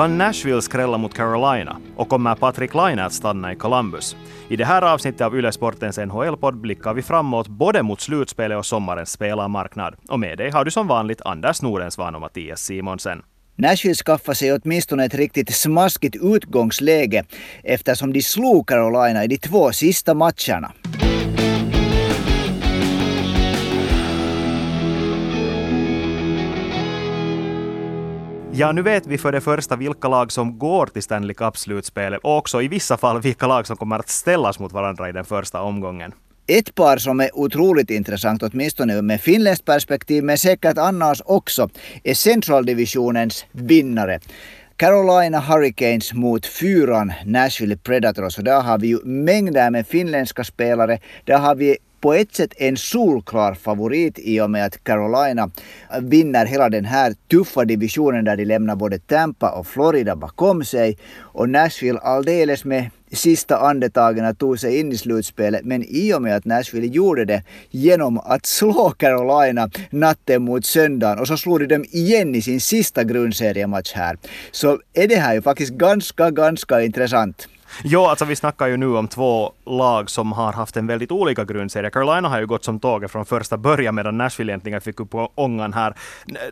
Kan Nashville skrälla mot Carolina? Och kommer Patrick Laine att stanna i Columbus? I det här avsnittet av Yle Sportens NHL-podd blickar vi framåt både mot slutspelet och sommarens spelarmarknad. Och med dig har du som vanligt Anders Nordensvan och Mattias Simonsen. Nashville skaffade sig åtminstone ett riktigt smaskigt utgångsläge eftersom de slog Carolina i de två sista matcherna. Ja, nu vet vi för det första vilka lag som går till Stanley Cup-slutspelet och också i vissa fall vilka lag som kommer att ställas mot varandra i den första omgången. Ett par som är otroligt intressant, åtminstone med finländskt perspektiv, men säkert annars också, är Central-divisionens vinnare. Carolina Hurricanes mot fyran Nashville Predators. Och där har vi ju mängder med finländska spelare. Där har vi på ett sätt en solklar favorit i och med att Carolina vinner hela den här tuffa divisionen där de lämnar både Tampa och Florida bakom sig. Och Nashville alldeles med sista andetagen tog sig in i slutspelet. Men i och med att Nashville gjorde det genom att slå Carolina natten mot söndagen och så slog de dem igen i sin sista grundseriematch här. Så är det här ju faktiskt ganska, ganska intressant. Jo, alltså vi snackar ju nu om två lag som har haft en väldigt olika grundserie. Carolina har ju gått som tåget från första början medan Nashville egentligen fick upp ångan här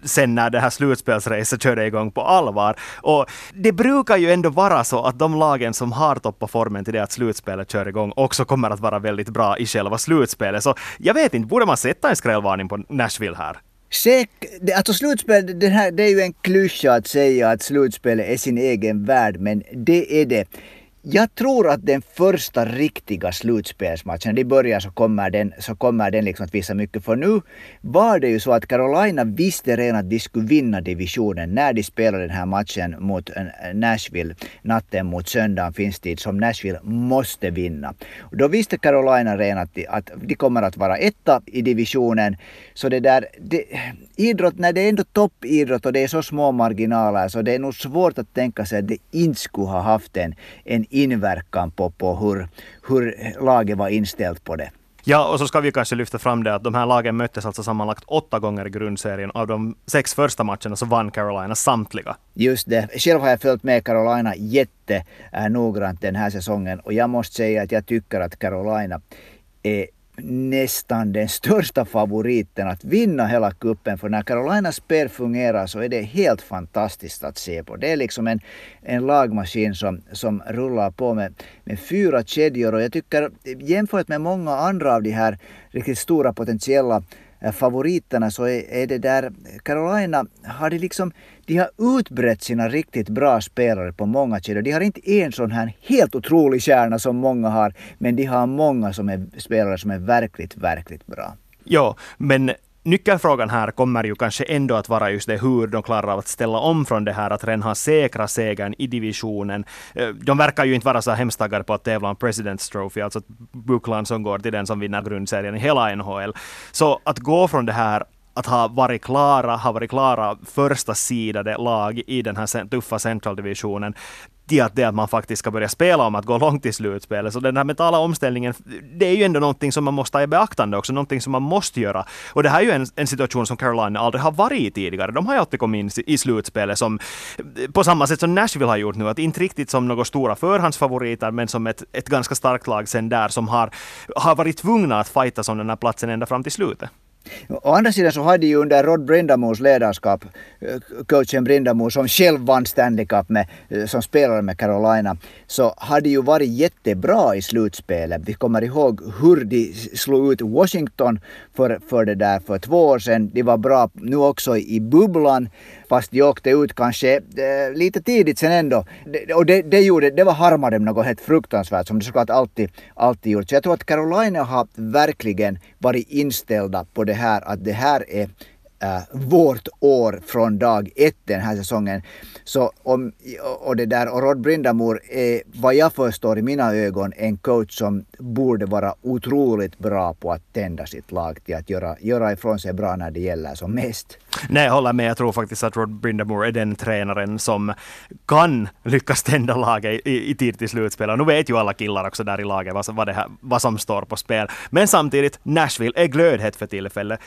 sen när det här slutspelsracet körde igång på allvar. Och det brukar ju ändå vara så att de lagen som har toppat formen till det att slutspelet kör igång också kommer att vara väldigt bra i själva slutspelet. Så jag vet inte, borde man sätta en skrällvarning på Nashville här? Säk, alltså slutspel, det, här, det är ju en klyscha att säga att slutspelet är sin egen värld, men det är det. Jag tror att den första riktiga slutspelsmatchen, de börjar så kommer den, så kommer den liksom att visa mycket. För nu var det ju så att Carolina visste redan att de skulle vinna divisionen när de spelade den här matchen mot eh, Nashville natten mot söndagen finstid som Nashville måste vinna. Då visste Carolina redan att de, att de kommer att vara etta i divisionen. Så det där, det, idrott, när det är ändå toppidrott och det är så små marginaler så det är nog svårt att tänka sig att de inte skulle ha haft en, en inverkan på, på hur, hur laget var inställt på det. Ja, och så ska vi kanske lyfta fram det att de här lagen möttes alltså sammanlagt åtta gånger i grundserien. Av de sex första matcherna så vann Carolina samtliga. Just det. Själv har jag följt med Carolina jättenoggrant den här säsongen och jag måste säga att jag tycker att Carolina är nästan den största favoriten att vinna hela kuppen. För när Carolinas spel fungerar så är det helt fantastiskt att se på. Det är liksom en, en lagmaskin som, som rullar på med, med fyra kedjor. Och jag tycker jämfört med många andra av de här riktigt stora potentiella eh, favoriterna så är, är, det där Carolina har de liksom de har utbrett sina riktigt bra spelare på många kedjor. De har inte en sån här helt otrolig kärna som många har, men de har många som är spelare som är verkligt, verkligt bra. Ja, men nyckelfrågan här kommer ju kanske ändå att vara just det hur de klarar av att ställa om från det här att redan ha säkra segern i divisionen. Eh, de verkar ju inte vara så hemskt taggade på att tävla om President's Trophy, alltså bucklan som går till den som vinner grundserien i hela NHL. Så att gå från det här att ha varit klara, ha varit klara första sidade lag i den här tuffa centraldivisionen till att det att man faktiskt ska börja spela om att gå långt i slutspelet. Så den här mentala omställningen, det är ju ändå någonting som man måste ta i beaktande också, någonting som man måste göra. Och det här är ju en, en situation som Carolina aldrig har varit i tidigare. De har ju alltid kommit in i slutspelet som, på samma sätt som Nashville har gjort nu, att inte riktigt som några stora förhandsfavoriter, men som ett, ett ganska starkt lag sen där som har, har varit tvungna att fighta om den här platsen ända fram till slutet. Å andra sidan så hade ju under Rod Brindamos ledarskap, eh, coachen Brindamo som själv vann Stanley Cup med, eh, som spelare med Carolina, så hade ju varit jättebra i slutspelet. Vi kommer ihåg hur de slog ut Washington för, för det där för två år sedan. De var bra nu också i bubblan, fast de åkte ut kanske eh, lite tidigt sen ändå. Och det, det, gjorde, det var harmade dem något helt fruktansvärt som de såklart alltid, alltid gjort. Så jag tror att Carolina har verkligen varit inställda på det här att det här är äh, vårt år från dag ett den här säsongen. Så om, och det där, och Rod Brindamor är vad jag förstår i mina ögon en coach som borde vara otroligt bra på att tända sitt lag till att göra, göra ifrån sig bra när det gäller som mest. Nej, jag håller med. Jag tror faktiskt att Rod Brindamore är den tränaren som kan lyckas tända laget i, i tid till slutspel. Och nu vet ju alla killar också där i laget vad, vad, det här, vad som står på spel. Men samtidigt, Nashville är glödhet för tillfället.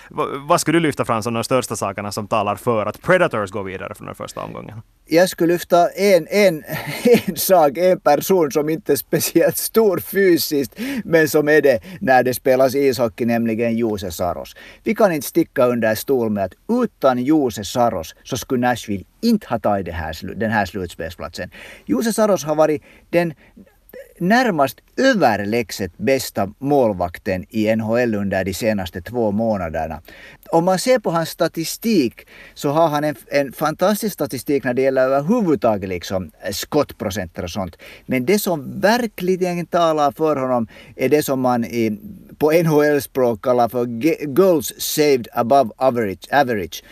vad skulle du lyfta fram som de största sakerna som talar för att Predators går vidare från den första omgången. Jag skulle lyfta en, en, en sak, en person som inte är speciellt stor fysiskt, men som är det när det spelas ishockey, nämligen Jose Saros. Vi kan inte sticka under stol med att utan Jose Saros så skulle Nashville inte ha tagit här, den här slutspelsplatsen. Jose Saros har varit den närmast överlägset bästa målvakten i NHL under de senaste två månaderna. Om man ser på hans statistik så har han en, en fantastisk statistik när det gäller överhuvudtaget liksom eh, skottprocenter och sånt. Men det som verkligen talar för honom är det som man i, på NHL-språk kallar för goals saved above average, average.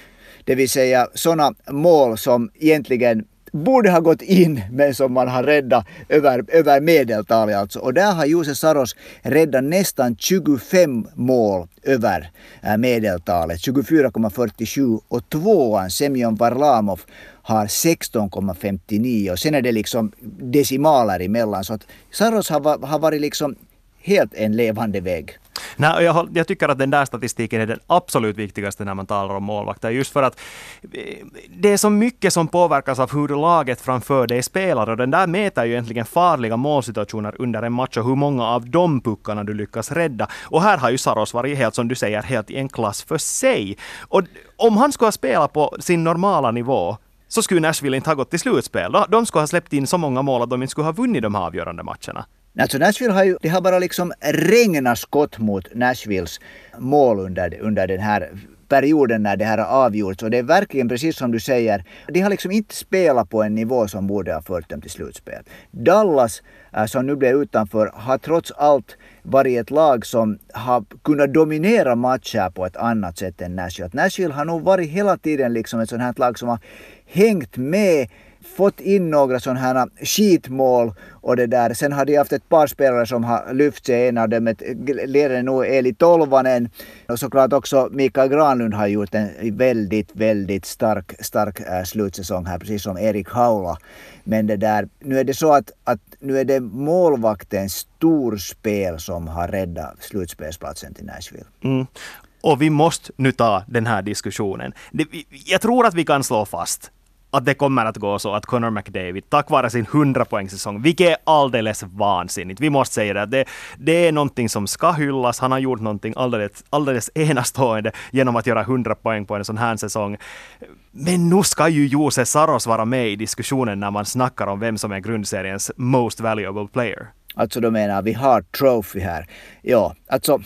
Det vill säga sådana mål som egentligen borde ha gått in men som man har räddat över, över medeltalet alltså. Och där har Jose Saros räddat nästan 25 mål över eh, medeltalet, 24,47 och tvåan Semyon Varlamov har 16,59 och sen är det liksom decimaler emellan. Så att Saros har, har varit liksom helt en levande väg. Nej, jag, jag, tycker att den där statistiken är den absolut viktigaste när man talar om målvakter. Just för att eh, det är så mycket som påverkas av hur laget framför dig spelar. Och den där mäter ju egentligen farliga målsituationer under en match och hur många av de puckarna du lyckas rädda. Och här har ju Saros varit helt, som du säger, helt i en klass för sig. Och om han skulle ha spelat på sin normala nivå så skulle Nashville inte ha gått till slutspel. De skulle ha släppt in så många mål att de inte skulle ha vunnit de här avgörande matcherna. Alltså Nashville har ju, det har bara liksom regnat skott mot Nashvilles mål under, under den här perioden när det här har avgjorts. Och det är verkligen precis som du säger, de har liksom inte spelat på en nivå som borde ha fört dem till slutspel. Dallas, eh, som nu blev utanför, har trots allt varit ett lag som har kunnat dominera matcher på ett annat sätt än Nashville. Nashville har nog varit hela tiden liksom ett sånt här lag som har hängt med fått in några sådana här äh, skitmål och det där. Sen har de haft ett par spelare som har lyft sig. En av dem är nog Eli Tolvanen och såklart också Mikael Granlund har gjort en väldigt, väldigt stark, stark äh, slutsäsong här, precis som Erik Haula. Men det där, nu är det så att, att nu är det målvaktens storspel som har räddat slutspelsplatsen till Nashville. Mm. Och vi måste nu ta den här diskussionen. jag tror att vi kan slå fast att det kommer att gå så att Connor McDavid, tack vare sin 100 poängsäsong, vilket är alldeles vansinnigt. Vi måste säga det, det, det är någonting som ska hyllas. Han har gjort någonting alldeles, alldeles enastående genom att göra 100 poäng på en sån här säsong. Men nu ska ju Jose Saros vara med i diskussionen när man snackar om vem som är grundseriens most valuable player. Alltså då menar vi har trophy här. Ja, alltså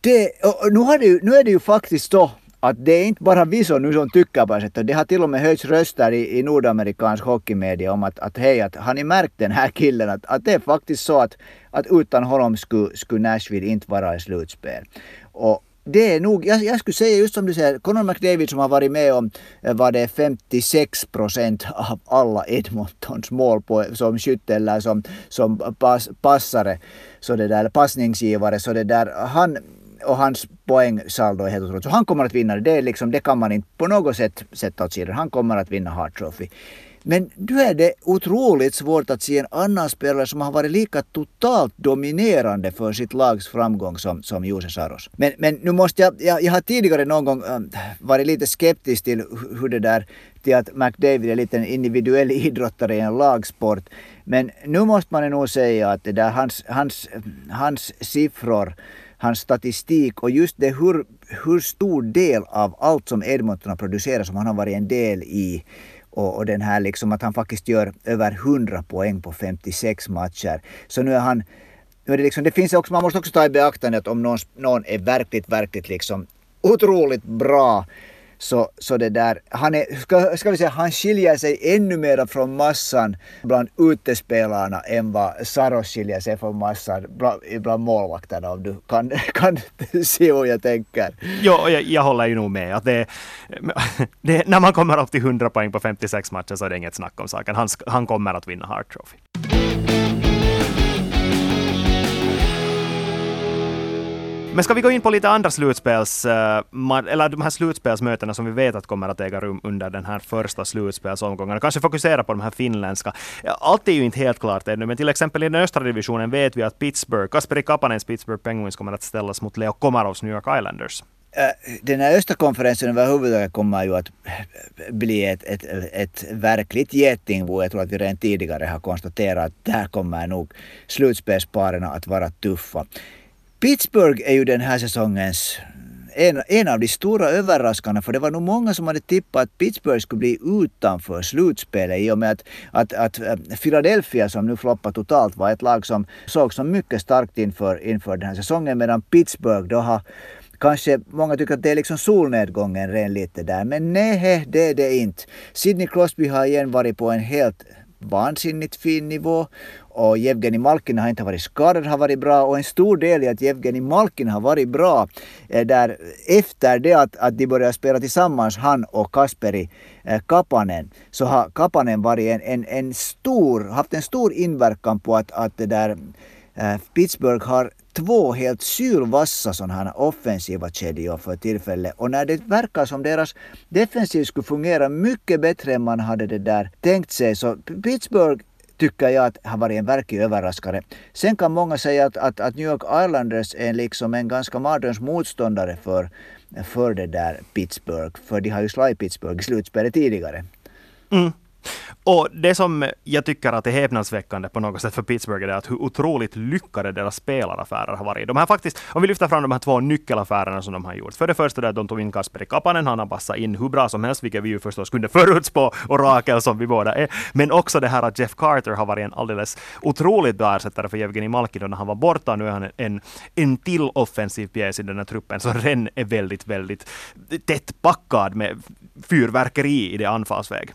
det, nu, har det ju, nu är det ju faktiskt då att det är inte bara vi som nu som tycker på det sättet. Det har till och med höjts röster i, i nordamerikansk hockeymedia om att, att hej, att har ni märkt den här killen? Att, att det är faktiskt så att, att utan honom skulle, skulle Nashville inte vara i slutspel. Och det är nog, jag, jag, skulle säga just som du säger, Conor McDavid som har varit med om eh, vad det är 56 procent av alla Edmontons mål på, som skytt eller som, som pass, passare, så det där, passningsgivare, så det där, han och hans poängsaldo är helt otroligt. Så han kommer att vinna det. Det, är liksom, det kan man inte på något sätt sätta åt sidan. Han kommer att vinna Hart Trophy. Men nu är det otroligt svårt att se en annan spelare som har varit lika totalt dominerande för sitt lags framgång som, som Jose Saros. Men, men nu måste jag, jag, jag har tidigare någon gång ähm, varit lite skeptisk till hur det där, till att McDavid är lite en individuell idrottare i en lagsport. Men nu måste man nog säga att det där, hans, hans, äh, hans siffror hans statistik och just det hur, hur stor del av allt som Edmonton har producerat som han har varit en del i och, och den här liksom att han faktiskt gör över 100 poäng på 56 matcher. Så nu är han nu är det, liksom, det finns också, man måste också ta i beaktande att om någon, någon är verkligt, verkligt liksom otroligt bra så, så det där, han är, ska, ska vi säga, han skiljer sig ännu mer från massan bland utespelarna än vad Saros skiljer sig från massan bland, bland målvakterna om du kan, kan se hur jag tänker. Jo, jag, jag håller ju nog med att det, det, när man kommer upp till 100 poäng på 56 matcher så är det inget snack om saken. Han, han kommer att vinna Hart Trophy. Men ska vi gå in på lite andra slutspels, eh, eller de här slutspelsmötena som vi vet att kommer att äga rum under den här första slutspelsomgången. Kanske fokusera på de här finländska. Allt är ju inte helt klart ännu, men till exempel i den östra divisionen vet vi att Pittsburgh, Kasperi Kapanens Pittsburgh Penguins kommer att ställas mot Leo Komarovs New York Islanders. Äh, den här östra konferensen överhuvudtaget kommer ju att bli ett, ett, ett verkligt getingbo. Jag tror att vi redan tidigare har konstaterat att där kommer nog slutspelsparen att vara tuffa. Pittsburgh är ju den här säsongens en, en av de stora överraskarna för det var nog många som hade tippat att Pittsburgh skulle bli utanför slutspelet i och med att, att, att eh, Philadelphia som nu floppar totalt var ett lag som såg som mycket starkt inför, inför den här säsongen medan Pittsburgh då har Kanske många tycker att det är liksom solnedgången ren lite där, men nej, det är det inte. Sidney Crosby har igen varit på en helt vansinnigt fin nivå och Jevgeni Malkin har inte varit skadad, har varit bra och en stor del i att Jevgeni Malkin har varit bra där efter det att, att de började spela tillsammans, han och Kasperi eh, Kapanen, så har Kapanen varit en, en, en stor, haft en stor inverkan på att, att det där eh, Pittsburgh har två helt sylvassa sådana här offensiva kedjor för tillfället. Och när det verkar som deras defensiv skulle fungera mycket bättre än man hade det där tänkt sig så Pittsburgh tycker jag att har varit en verklig överraskare. Sen kan många säga att, att, att New York Islanders är liksom en ganska mardröms motståndare för, för det där Pittsburgh. För de har ju slagit Pittsburgh i slutspelet tidigare. Mm. Och det som jag tycker att är häpnadsväckande på något sätt för Pittsburgh är att hur otroligt lyckade deras spelaraffärer har varit. De har faktiskt, om vi lyfter fram de här två nyckelaffärerna som de har gjort. För det första att de tog in Kasperi Kapanen, han har passat in hur bra som helst, vilket vi ju förstås kunde förutspå, orakel som vi båda är. Men också det här att Jeff Carter har varit en alldeles otroligt bra ersättare för Jevgenij Malkin när han var borta. Nu är han en, en till offensiv pjäs i den här truppen, så Ren är väldigt, väldigt tätt packad med fyrverkeri i det anfallsväg.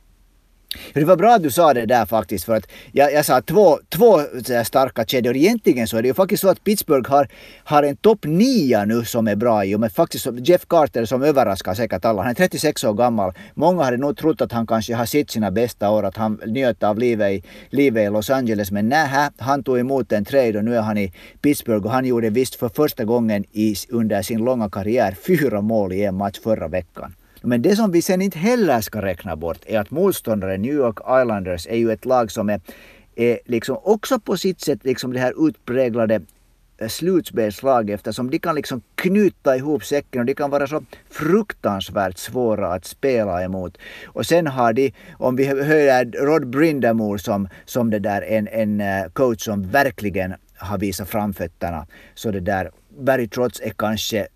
Det var bra att du sa det där faktiskt för att jag, jag sa två, två starka kedjor. Egentligen så är det ju faktiskt så att Pittsburgh har, har en topp nia nu som är bra i och med faktiskt Jeff Carter som överraskar säkert alla. Han är 36 år gammal. Många hade nog trott att han kanske har sett sina bästa år, att han njöt av livet i, livet i Los Angeles. Men nej, han tog emot en trade och nu är han i Pittsburgh och han gjorde visst för första gången i, under sin långa karriär fyra mål i en match förra veckan. Men det som vi sen inte heller ska räkna bort är att motståndaren New York Islanders är ju ett lag som är, är liksom också på sitt sätt liksom det här utpräglade slutspelslaget slutspelslag eftersom de kan liksom knyta ihop säcken och de kan vara så fruktansvärt svåra att spela emot. Och sen har de, om vi höjer Rod Brindamore som, som det där en, en eh, coach som verkligen har visat framfötterna. Så det där Barry Trotz är kanske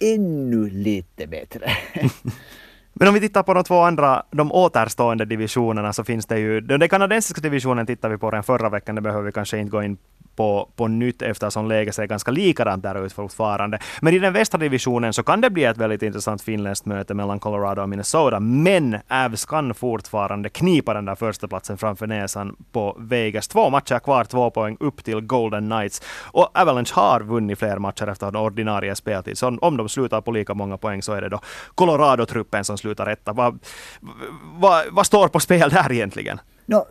ännu lite bättre. Men om vi tittar på de två andra, de återstående divisionerna, så finns det ju... Den kanadensiska divisionen tittar vi på den förra veckan, det behöver vi kanske inte gå in på, på nytt eftersom läget ser ganska likadant där ut fortfarande. Men i den västra divisionen så kan det bli ett väldigt intressant finländskt möte mellan Colorado och Minnesota. Men Avs kan fortfarande knipa den där första platsen framför näsan på Vegas. Två matcher kvar, två poäng upp till Golden Knights. Och Avalanche har vunnit fler matcher efter ordinarie speltid. Så om de slutar på lika många poäng så är det då Colorado-truppen som slutar etta. Vad, va, va, står på spel där egentligen? No,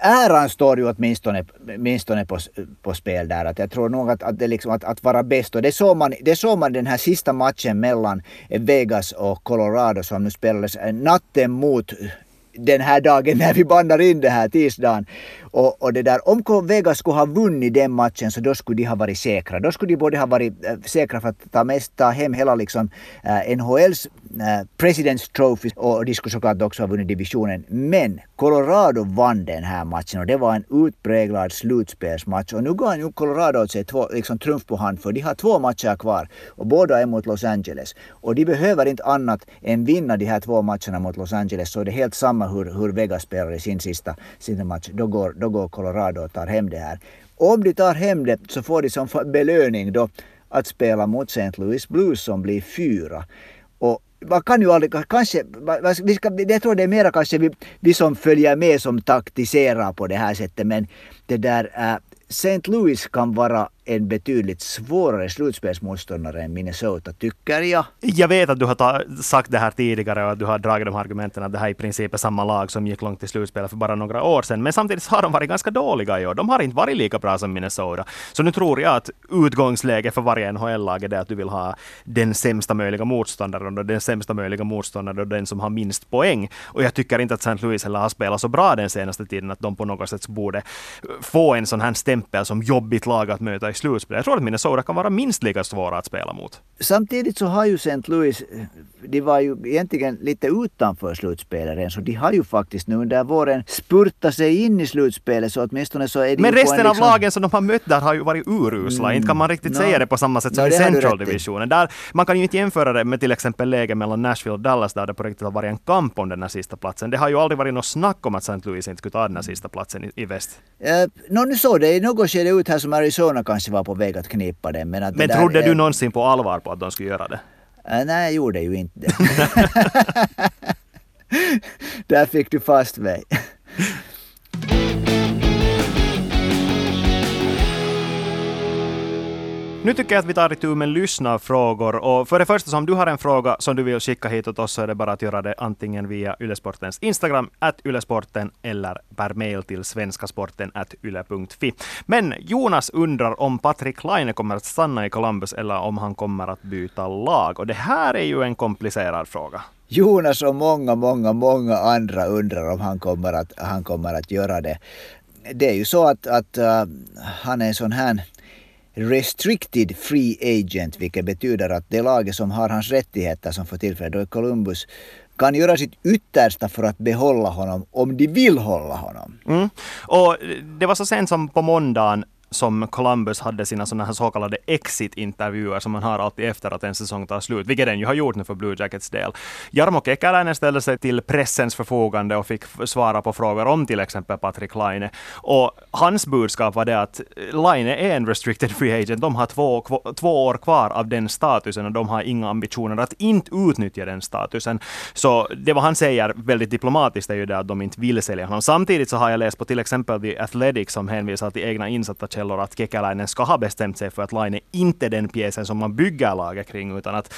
äran står ju åtminstone, åtminstone på, på spel där. Att jag tror nog att, att, det liksom, att, att vara bäst. Och det såg, man, det såg man den här sista matchen mellan Vegas och Colorado som nu spelades eh, natten mot den här dagen när vi bandar in det här tisdagen. Och, och det där, om Vegas skulle ha vunnit den matchen så då skulle de ha varit säkra. Då skulle de både ha varit eh, säkra för att ta, mest, ta hem hela liksom, eh, NHLs Eh, Presidents Trophy och de skulle såklart också ha vunnit divisionen. Men Colorado vann den här matchen och det var en utpräglad slutspelsmatch. Och nu går ju Colorado åt sig två, liksom trumf på hand för de har två matcher kvar och båda är mot Los Angeles. Och de behöver inte annat än vinna de här två matcherna mot Los Angeles så det är helt samma hur, hur Vegas spelar i sin sista, sista match. Då går, då går Colorado och tar hem det här. Om de tar hem det så får de som belöning då att spela mot St. Louis Blues som blir fyra. Man kan ju aldrig, kanske, vi ska, jag tror det är mera kanske vi, vi som följer med som taktiserar på det här sättet men det där äh, St. Louis kan vara en betydligt svårare slutspelsmotståndare än Minnesota, tycker jag. Jag vet att du har sagt det här tidigare och att du har dragit de här argumenten att det här i princip är samma lag som gick långt i slutspelet för bara några år sedan. Men samtidigt har de varit ganska dåliga i år. De har inte varit lika bra som Minnesota. Så nu tror jag att utgångsläget för varje NHL-lag är det att du vill ha den sämsta möjliga motståndaren och den sämsta möjliga motståndaren och den som har minst poäng. Och jag tycker inte att St. Louis heller har spelat så bra den senaste tiden att de på något sätt borde få en sån här stämpel som jobbigt lag att möta i slutspel. Jag tror att Minnesota kan vara minst lika svåra att spela mot. Samtidigt så har ju St. Louis, de var ju egentligen lite utanför slutspelet redan, så de har ju faktiskt nu under våren spurtat sig in i slutspelet så åtminstone så är de Men resten liksom... av lagen som de har mött där har ju varit urusla. Mm. Inte kan man riktigt no. säga det på samma sätt som no, i Central-divisionen. Där, man kan ju inte jämföra det med till exempel läget mellan Nashville och Dallas där det på riktigt har varit en kamp om den här sista platsen. Det har ju aldrig varit något snack om att St. Louis inte skulle ta den här sista platsen i, i väst. Uh, no, nu såg det i något skede ut här som Arizona kanske var på väg att knipa den. Men, att men trodde där, du någonsin på allvar på att de skulle göra det? Uh, nej, jag gjorde ju inte det. där fick du fast mig. Nu tycker jag att vi tar itu med lyssnarfrågor. Och för det första, om du har en fråga som du vill skicka hit åt oss så är det bara att göra det antingen via Ylesportens Instagram, att Ylesporten, eller per mail till svenskasporten, ylle.fi. Men Jonas undrar om Patrik Laine kommer att stanna i Columbus eller om han kommer att byta lag. Och det här är ju en komplicerad fråga. Jonas och många, många, många andra undrar om han kommer att, han kommer att göra det. Det är ju så att, att uh, han är en sån här restricted free agent, vilket betyder att det laget som har hans rättigheter som för tillfället, då är Columbus, kan göra sitt yttersta för att behålla honom om de vill hålla honom. Mm. Och det var så sent som på måndagen som Columbus hade sina sådana här så kallade exit-intervjuer som man har alltid efter att en säsong tar slut, vilket den ju har gjort nu för Blue Jackets del. Jarmo Kekäläinen ställde sig till pressens förfogande och fick svara på frågor om till exempel Patrik Laine. Och hans budskap var det att eh, Laine är en restricted free agent. De har två, två år kvar av den statusen och de har inga ambitioner att inte utnyttja den statusen. Så det vad han säger väldigt diplomatiskt är ju det att de inte vill sälja honom. Samtidigt så har jag läst på till exempel The Athletic som hänvisar till egna insatta källor att Kekäläinen ska ha bestämt sig för att Laine inte är den pjäsen som man bygger laget kring, utan att,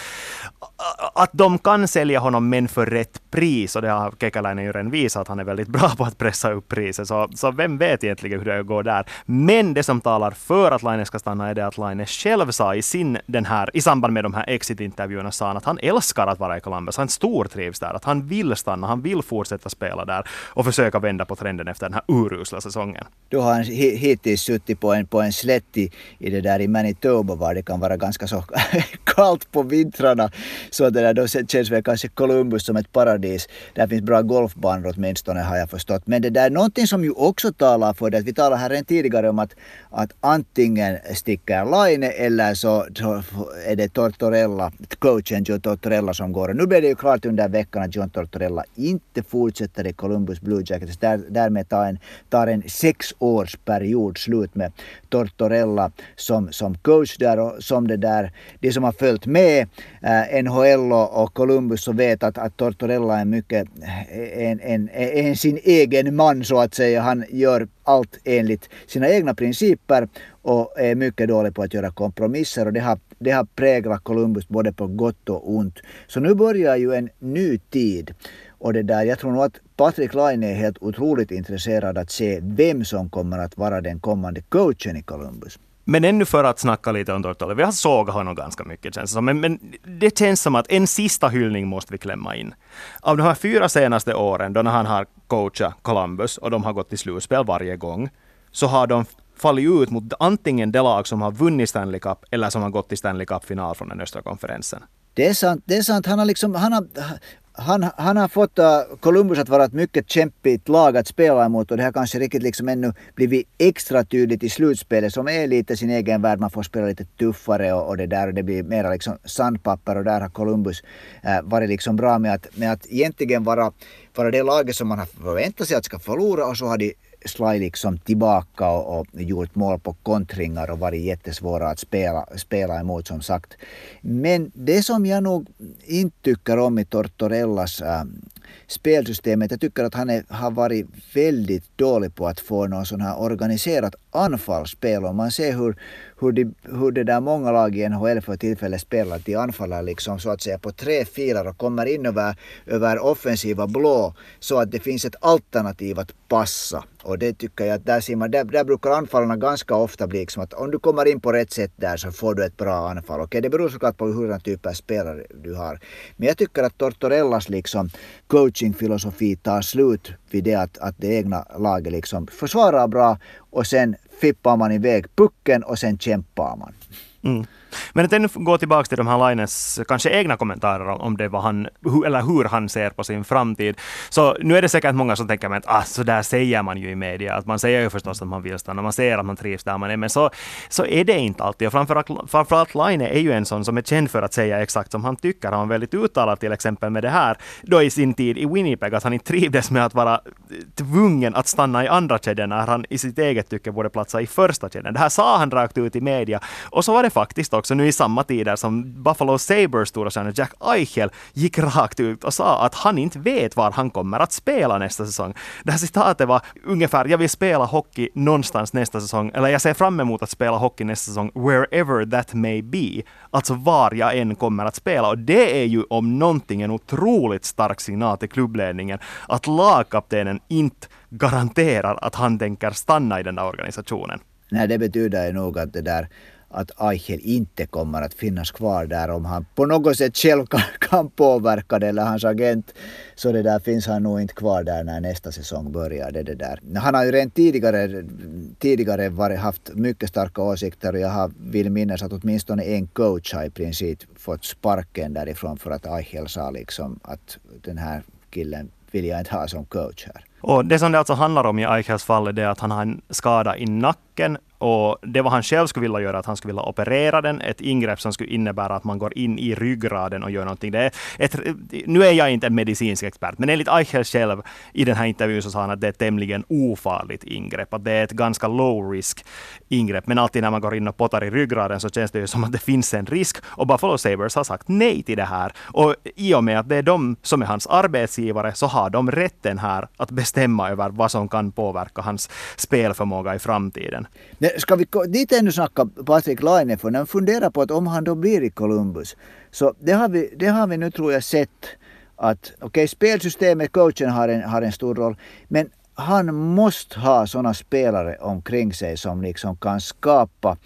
att de kan sälja honom men för rätt pris. Och det har Kekäläinen ju redan visat att han är väldigt bra på att pressa upp priset. Så, så vem vet egentligen hur det går där. Men det som talar för att Laine ska stanna är det att Laine själv sa i sin, den här, i samband med de här exit-intervjuerna, sa han att han älskar att vara i Columbus. Han stortrivs där, att han vill stanna, han vill fortsätta spela där och försöka vända på trenden efter den här urusla säsongen. Då har han hittills suttit på en, på en slätt i, i det där i Manitoba var det kan vara ganska så kallt på vintrarna. Så det där, då känns väl kanske Columbus som ett paradis. Där finns bra golfbanor åtminstone har jag förstått. Men det där är någonting som ju också talar för det. Att vi talade här redan tidigare om att, att antingen sticker Laine eller så, är det Tortorella, coachen John Tortorella som går. Nu blev det ju klart under veckan att John Tortorella inte fortsätter i Columbus Blue Jackets. Där, därmed tar en, tar en sexårsperiod slut med Tortorella som, som coach där och som det där, de som har följt med eh, NHL och Columbus så vet att, att Tortorella är mycket eh, en, en, en sin egen man så att säga. Han gör allt enligt sina egna principer och är mycket dålig på att göra kompromisser och det har, det har präglat Columbus både på gott och ont. Så nu börjar ju en ny tid. Och det där, jag tror nog att Patrik Laine är helt otroligt intresserad att se vem som kommer att vara den kommande coachen i Columbus. Men ännu för att snacka lite om Tortola, vi har sågat honom ganska mycket känns det som. Men, men det känns som att en sista hyllning måste vi klämma in. Av de här fyra senaste åren, då när han har coachat Columbus och de har gått till slutspel varje gång, så har de fallit ut mot antingen det lag som har vunnit Stanley Cup eller som har gått till Stanley Cup-final från den östra konferensen. Det är sant. Det är sant. Han har, liksom, han har, han, han har fått uh, Columbus att vara ett mycket kämpigt lag att spela emot och det har kanske riktigt liksom ännu blivit extra tydligt i slutspelet som är lite sin egen värld. Man får spela lite tuffare och, och det där och det blir mera liksom sandpapper och där har Columbus uh, varit liksom bra med att, med att egentligen vara, vara det laget som man har förväntat sig att ska förlora och så har de slagit liksom tillbaka och, och gjort mål på kontringar och varit jättesvåra att spela, spela emot som sagt. Men det som jag nog inte tycker om i Tortorellas äh, spelsystemet, jag tycker att han är, har varit väldigt dålig på att få någon sån här organiserat anfallsspel och man ser hur, hur, de, hur det där många lag i NHL för tillfället spelar. De anfaller liksom så att säga på tre filer och kommer in över, över offensiva blå så att det finns ett alternativ att passa. Och det tycker jag att där ser man, där, där brukar anfallarna ganska ofta bli liksom att om du kommer in på rätt sätt där så får du ett bra anfall. Okej, det beror såklart på hur den typ av spelare du har. Men jag tycker att Tortorellas liksom coachingfilosofi tar slut vid det att, att det egna laget liksom försvarar bra och sen fippar man iväg pucken och sen kämpar man. Mm. Men att ännu gå tillbaka till de här Lines kanske egna kommentarer om det vad han, eller hur han ser på sin framtid. Så nu är det säkert många som tänker att ah, så där säger man ju i media, att man säger ju förstås att man vill stanna, man säger att man trivs där man är, men så, så är det inte alltid. Och framförallt, framförallt Line är ju en sån som är känd för att säga exakt som han tycker. Han var väldigt uttalad till exempel med det här då i sin tid i Winnipeg, att han inte trivdes med att vara tvungen att stanna i andra kedjan när han i sitt eget tycke borde platsa i första kedjan. Det här sa han rakt ut i media. Och så var det faktiskt också nu i samma tider som Buffalo Sabres stora stjärna Jack Eichel gick rakt ut och sa att han inte vet var han kommer att spela nästa säsong. Det här citatet var ungefär “Jag vill spela hockey någonstans nästa säsong” eller “Jag ser fram emot att spela hockey nästa säsong wherever that may be”. Alltså var jag än kommer att spela. Och det är ju om någonting en otroligt stark signal till klubbledningen att lagkaptenen inte garanterar att han tänker stanna i den där organisationen. Nej, det betyder ju nog att det där att Eichel inte kommer att finnas kvar där om han på något sätt själv kan, kan påverka det eller hans agent. Så det där finns han nog inte kvar där när nästa säsong börjar. Det, det där. Han har ju redan tidigare, tidigare varit, haft mycket starka åsikter och jag har, vill minnas att åtminstone en coach har i princip fått sparken därifrån för att Eichel sa liksom att den här killen vill jag inte ha som coach här. Och det som det alltså handlar om i Eichels fall är det att han har en skada i nacken och det vad han själv skulle vilja göra, att han skulle vilja operera den, ett ingrepp som skulle innebära att man går in i ryggraden och gör någonting. Det är ett, nu är jag inte en medicinsk expert, men enligt Eichel själv i den här intervjun så sa han att det är ett tämligen ofarligt ingrepp, att det är ett ganska low risk ingrepp. Men alltid när man går in och pottar i ryggraden så känns det ju som att det finns en risk. Och Buffalo Sabres har sagt nej till det här. Och i och med att det är de som är hans arbetsgivare så har de rätten här att bestämma över vad som kan påverka hans spelförmåga i framtiden. Ska vi dit ännu snacka Patrik Laine för när man funderar på att om han då blir i Columbus. Så det har vi, det har vi nu tror jag sett att okej okay, spelsystemet, coachen har en, har en stor roll. Men han måste ha sådana spelare omkring sig som liksom kan skapa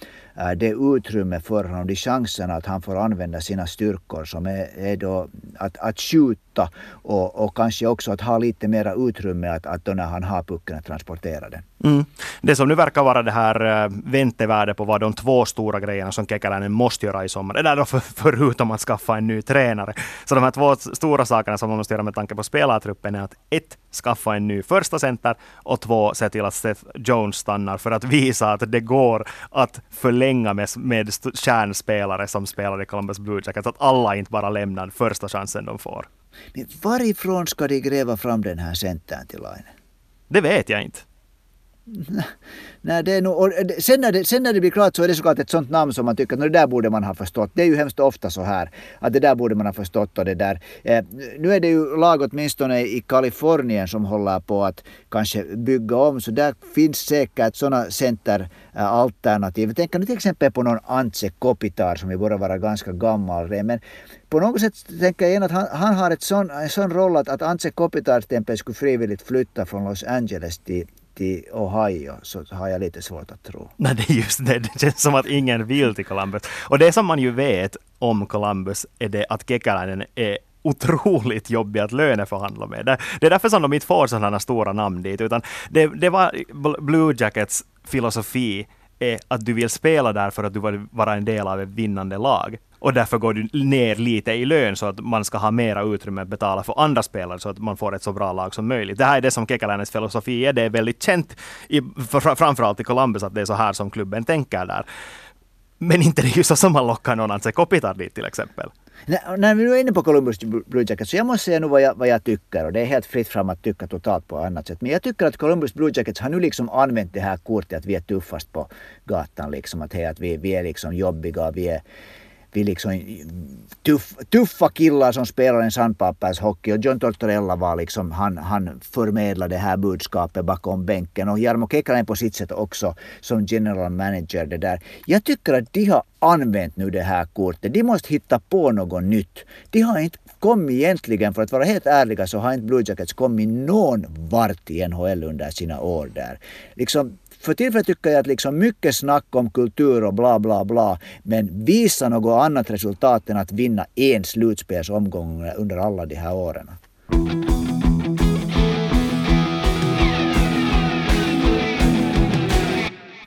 det utrymme för honom, de chanserna att han får använda sina styrkor som är, är då att, att skjuta och, och kanske också att ha lite mera utrymme att, att då när han har pucken att transportera den. Mm. Det som nu verkar vara det här eh, väntevärdet på vad de två stora grejerna som Kekäläinen måste göra i sommar, det där då för, förutom att skaffa en ny tränare. Så de här två stora sakerna som man måste göra med tanke på spelartruppen är att ett, skaffa en ny första center och två, se till att Seth Jones stannar för att visa att det går att förlänga med, med kärnspelare som spelar i Columbus Blue Jackets, att alla inte bara lämnar första chansen de får. Men varifrån ska de gräva fram den här centern till Line? Det vet jag inte. Nej, det är nog, och eh, sen, när det, sen när det blir klart så är det såklart ett sånt namn som man tycker att det där borde man ha förstått. Det är ju hemskt ofta så här att det där borde man ha förstått och det där. Eh, nu är det ju lag åtminstone i Kalifornien som håller på att kanske bygga om så där finns säkert sådana centeralternativ. Eh, jag tänker nu till exempel på någon Antse Kopitar som ju borde vara ganska gammal men på något sätt tänker jag igen att han, han har ett sån, en sån roll att, att Antse Kopitar till exempel skulle frivilligt flytta från Los Angeles till till Ohio så har jag lite svårt att tro. Nej, det är just det. Det känns som att ingen vill till Columbus. Och det som man ju vet om Columbus är det att Kekäläinen är otroligt jobbig att löneförhandla med. Det, det är därför som de inte får sådana stora namn dit, utan det, det var Blue Jackets filosofi är att du vill spela där för att du vill vara en del av ett vinnande lag. Och därför går du ner lite i lön så att man ska ha mera utrymme att betala för andra spelare så att man får ett så bra lag som möjligt. Det här är det som Kekäläinens filosofi är. Det är väldigt känt, i, framförallt i Columbus, att det är så här som klubben tänker där. Men inte det är ju så som man lockar någon att se Kopitar dit till exempel. När, när vi nu är inne på Columbus Blue Jackets så jag måste säga nu vad jag, vad jag tycker och det är helt fritt fram att tycka totalt på annat sätt. Men jag tycker att Columbus Blue Jackets har nu liksom använt det här kortet att vi är tuffast på gatan liksom. Att, hej, att vi, vi är liksom jobbiga, vi är vi liksom tuff, tuffa killar som spelar en sandpappershockey och John Tortorella var liksom, han, han förmedlade det här budskapet bakom bänken och Jarmo Kekkonen på sitt sätt också som general manager det där. Jag tycker att de har använt nu det här kortet. De måste hitta på något nytt. De har inte kommit egentligen, för att vara helt ärliga, så har inte Blue Jackets kommit någon vart i NHL under sina år där. Liksom, för tillfället tycker jag att liksom mycket snack om kultur och bla bla bla, men visa något annat resultat än att vinna en slutspelsomgång under alla de här åren.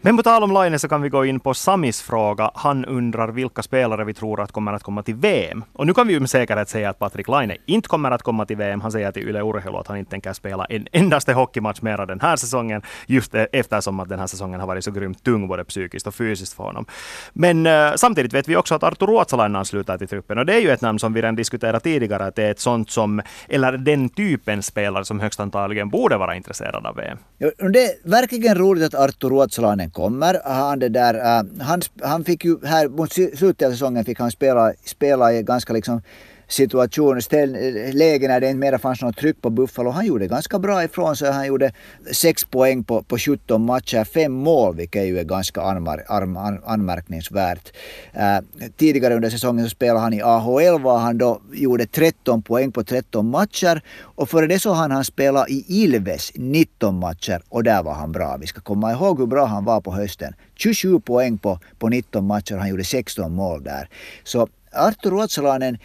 Men på tal om Laine så kan vi gå in på Samis fråga. Han undrar vilka spelare vi tror att kommer att komma till VM. Och nu kan vi ju med säkerhet säga att Patrik Laine inte kommer att komma till VM. Han säger till Yle Urheilu att han inte tänker spela en endaste hockeymatch mera den här säsongen. Just e- eftersom att den här säsongen har varit så grymt tung både psykiskt och fysiskt för honom. Men uh, samtidigt vet vi också att Artur Ruotsalainen ansluter till truppen. Och det är ju ett namn som vi redan diskuterat tidigare. Att det är ett sånt som, eller den typen spelare som högst antagligen borde vara intresserad av VM. Ja, det är verkligen roligt att Artur Ruotsalainen säsongen kommer. Han, det där, uh, han, han fick ju här mot slutet av säsongen fick han spela, spela i ganska liksom situation, ställ, läge när det inte mera fanns något tryck på Buffalo. Han gjorde ganska bra ifrån sig. Han gjorde sex poäng på, på 17 matcher, fem mål, vilket ju är ganska anmar, an, anmärkningsvärt. Äh, tidigare under säsongen så spelade han i AHL, var han då gjorde 13 poäng på 13 matcher. Och före det så hann han spela i Ilves 19 matcher och där var han bra. Vi ska komma ihåg hur bra han var på hösten. 27 poäng på, på 19 matcher, han gjorde 16 mål där. Så Arttu Ruotsalainen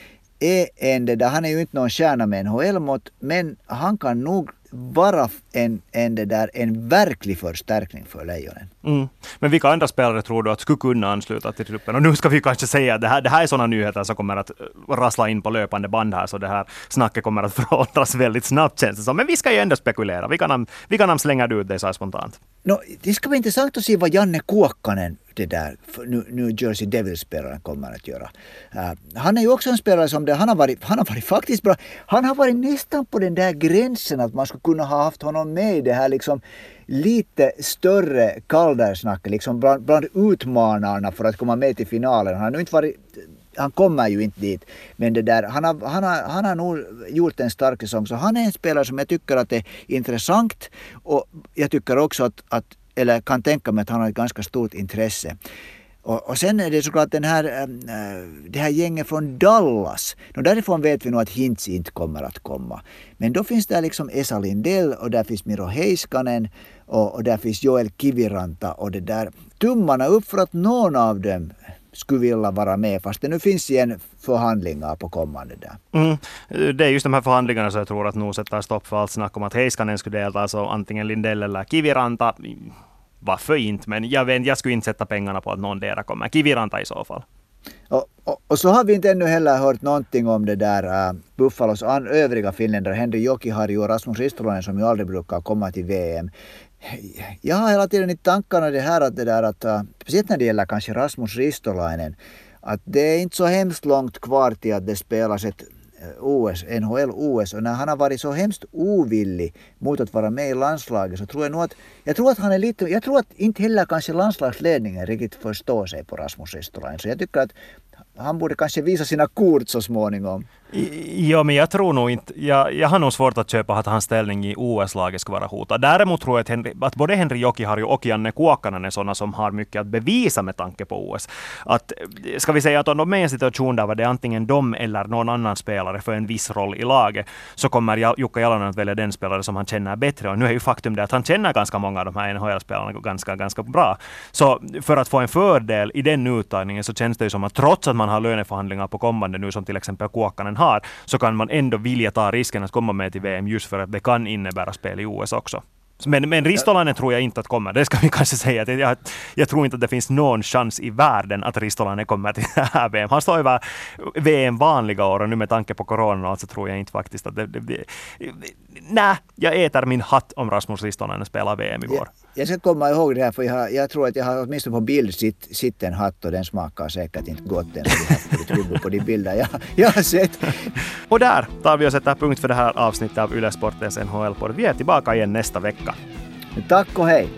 är en, det där, han är ju inte någon stjärna med NHL-mått, men han kan nog vara en, en, det där, en verklig förstärkning för Lejonen. Mm. Men vilka andra spelare tror du att skulle kunna ansluta till truppen? Och nu ska vi kanske säga att det här, det här är sådana nyheter som kommer att äh, rassla in på löpande band här, så det här snacket kommer att förändras väldigt snabbt känns det som. Men vi ska ju ändå spekulera. Vilka namn, vilka namn slänger du ut dig så här spontant? No, det ska bli intressant att se vad Janne Kuokkanen det där New Jersey Devils-spelaren kommer att göra. Uh, han är ju också en spelare som det, han, har varit, han har varit faktiskt bra. Han har varit nästan på den där gränsen att man skulle kunna ha haft honom med i det här liksom lite större Calder-snacket, liksom bland, bland utmanarna för att komma med till finalen. Han har nu inte varit han kommer ju inte dit. Men det där, han, har, han, har, han har nog gjort en stark säsong. Så han är en spelare som jag tycker att är intressant. Och jag tycker också att, att eller kan tänka mig att han har ett ganska stort intresse. Och, och sen är det såklart den här, äh, det här gänget från Dallas. Och därifrån vet vi nog att Hintz inte kommer att komma. Men då finns det liksom Esa Lindell och där finns Miro Heiskanen och, och där finns Joel Kiviranta och det där. Tummarna upp för att någon av dem skulle vilja vara med fast det nu finns igen förhandlingar på kommande där. Mm. Det är just de här förhandlingarna som jag tror att nog sätter stopp för allt snack om att Heiskanen skulle delta, alltså antingen Lindell eller Kiviranta. Varför inte? Men jag, vet, jag skulle inte sätta pengarna på att någon dera kommer. Kiviranta i så fall. Och, och, och, så har vi inte ännu heller hört någonting om det där uh, Buffalos an, övriga finländare, Henry Jokiharju och Rasmus Ristolainen som ju aldrig brukar komma till VM jag har hela tiden i tankarna det här att det där att, äh, speciellt när det gäller kanske Rasmus Ristolainen, att det är inte så hemskt långt kvar till att det spelas ett äh, OS, NHL-OS och när han har varit så hemskt ovillig mot att vara med i landslaget så tror jag nog att, jag tror att han är lite, jag tror att inte heller kanske landslagsledningen riktigt förstår sig på Rasmus Ristolainen. Så jag tycker att han borde kanske visa sina kort så småningom. Ja, men jag tror nog inte... Jag, jag har nog svårt att köpa att hans ställning i OS-laget ska vara hotad. Däremot tror jag att, Henry, att både Henri Jokiharju och Janne Kuokkanen är sådana som har mycket att bevisa med tanke på OS. Att, eh, ska vi säga att om de är i en situation där det är antingen de eller någon annan spelare för en viss roll i laget, så kommer Jukka Jalonen att välja den spelare som han känner bättre. Och nu är ju faktum det att han känner ganska många av de här NHL-spelarna ganska, ganska bra. Så för att få en fördel i den uttagningen så känns det ju som att trots att man har löneförhandlingar på kommande nu, som till exempel Kuokkanen har, så kan man ändå vilja ta risken att komma med till VM just för att det kan innebära spel i OS också. Men, men Ristolainen tror jag inte att kommer. Det ska vi kanske säga. Jag, jag tror inte att det finns någon chans i världen att Ristolainen kommer till det här VM. Han står över VM vanliga år och nu med tanke på corona och så tror jag inte faktiskt att det... det, det nej, jag äter min hatt om Rasmus Ristolainen spelar VM i vår. Jag, ska komma ihåg det här för jag, jag tror att jag har åtminstone på bild sitt, sitt en hatt och den smakar säkert inte gott den har på de bilder jag, jag har sett. och där tar vi och sätter punkt för det här avsnittet av Yle Sportens NHL-podd. Vi är tillbaka igen nästa vecka. Tack och hej!